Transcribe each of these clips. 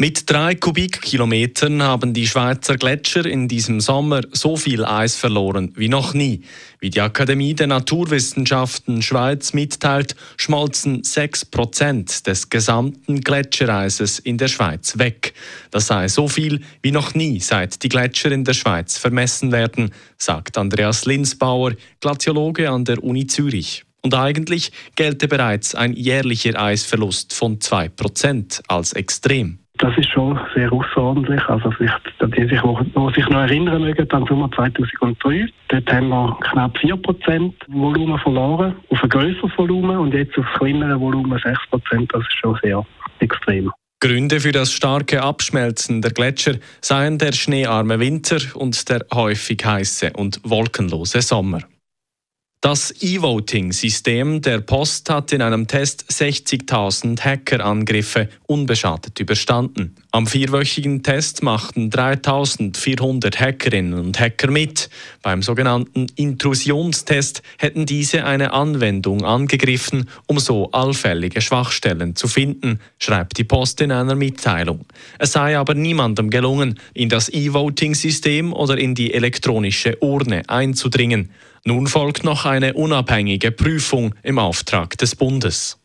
Mit drei Kubikkilometern haben die Schweizer Gletscher in diesem Sommer so viel Eis verloren wie noch nie. Wie die Akademie der Naturwissenschaften Schweiz mitteilt, schmolzen 6 Prozent des gesamten Gletschereises in der Schweiz weg. Das sei so viel wie noch nie, seit die Gletscher in der Schweiz vermessen werden, sagt Andreas Linsbauer, Glaziologe an der Uni Zürich. Und eigentlich gelte bereits ein jährlicher Eisverlust von 2% als extrem. Das ist schon sehr außerordentlich. Also vielleicht, die sich, die sich noch erinnern mögen, an Sommer 2003, dort haben wir knapp 4% Volumen verloren, auf ein grösseres Volumen und jetzt auf kleinere Volumen 6%. Das ist schon sehr extrem. Gründe für das starke Abschmelzen der Gletscher seien der schneearme Winter und der häufig heiße und wolkenlose Sommer. Das E-Voting-System der Post hat in einem Test 60.000 Hackerangriffe unbeschadet überstanden. Am vierwöchigen Test machten 3.400 Hackerinnen und Hacker mit. Beim sogenannten Intrusionstest hätten diese eine Anwendung angegriffen, um so allfällige Schwachstellen zu finden, schreibt die Post in einer Mitteilung. Es sei aber niemandem gelungen, in das E-Voting-System oder in die elektronische Urne einzudringen. Nun folgt noch eine unabhängige Prüfung im Auftrag des Bundes.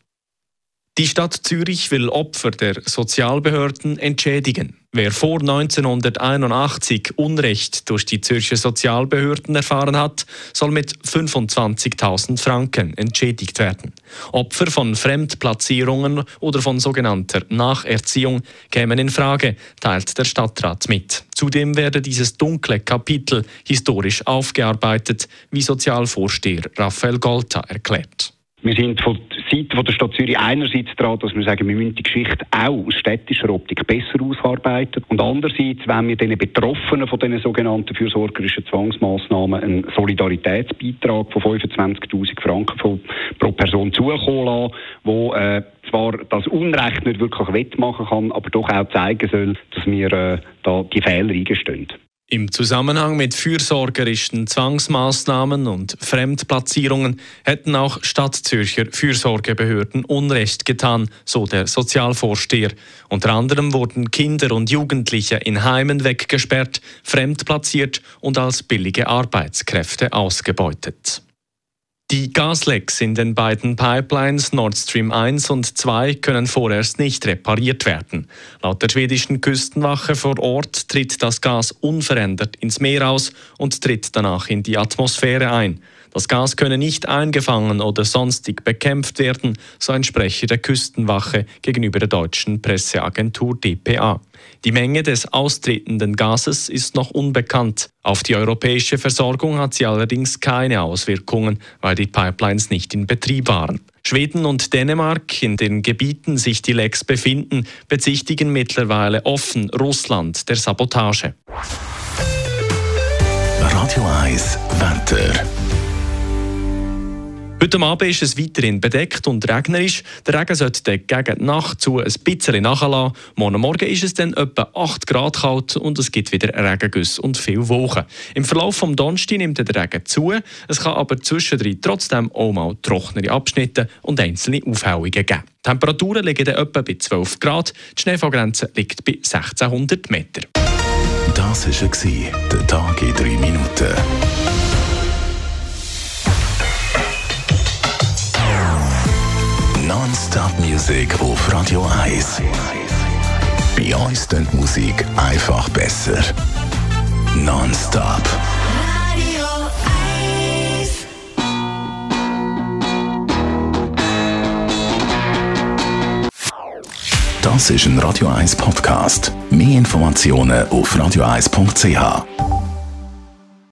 Die Stadt Zürich will Opfer der Sozialbehörden entschädigen. Wer vor 1981 Unrecht durch die Zürcher Sozialbehörden erfahren hat, soll mit 25.000 Franken entschädigt werden. Opfer von Fremdplatzierungen oder von sogenannter Nacherziehung kämen in Frage, teilt der Stadtrat mit. Zudem werde dieses dunkle Kapitel historisch aufgearbeitet, wie Sozialvorsteher Raphael Golta erklärt. Wir sind von der Seite der Stadt Zürich einerseits daran, dass wir sagen, wir müssen die Geschichte auch aus städtischer Optik besser ausarbeiten. Und andererseits wenn wir den Betroffenen von diesen sogenannten fürsorgerischen Zwangsmaßnahmen einen Solidaritätsbeitrag von 25.000 Franken pro Person zukommen lassen, wo äh, zwar das Unrecht nicht wirklich wettmachen kann, aber doch auch zeigen soll, dass wir äh, da die Fehler eingestehen. Im Zusammenhang mit fürsorgerischen Zwangsmaßnahmen und Fremdplatzierungen hätten auch Stadtzürcher Fürsorgebehörden Unrecht getan, so der Sozialvorsteher. Unter anderem wurden Kinder und Jugendliche in Heimen weggesperrt, fremdplatziert und als billige Arbeitskräfte ausgebeutet. Die Gaslecks in den beiden Pipelines Nord Stream 1 und 2 können vorerst nicht repariert werden. Laut der schwedischen Küstenwache vor Ort tritt das Gas unverändert ins Meer aus und tritt danach in die Atmosphäre ein. Das Gas könne nicht eingefangen oder sonstig bekämpft werden, so ein Sprecher der Küstenwache gegenüber der deutschen Presseagentur dpa. Die Menge des austretenden Gases ist noch unbekannt. Auf die europäische Versorgung hat sie allerdings keine Auswirkungen, weil die Pipelines nicht in Betrieb waren. Schweden und Dänemark, in den Gebieten sich die Lecks befinden, bezichtigen mittlerweile offen Russland der Sabotage. Radio 1 Wetter. Heute Abend ist es weiterhin bedeckt und regnerisch. Der Regen sollte gegen die Nacht zu ein bisschen nachlassen. Morgen Morgen ist es dann etwa 8 Grad kalt und es gibt wieder Regengüsse und viel Wochen. Im Verlauf des Donnerstags nimmt der Regen zu. Es kann aber zwischendrin trotzdem auch mal trocknere Abschnitte und einzelne Aufhellungen geben. Die Temperaturen liegen dann etwa bei 12 Grad. Die Schneefallgrenze liegt bei 1600 Meter. Das war der Tag in 3 Minuten. Non-Stop-Musik auf Radio 1. Bei uns klingt Musik einfach besser. Non-Stop. Radio 1. Das ist ein Radio 1 Podcast. Mehr Informationen auf radio1.ch.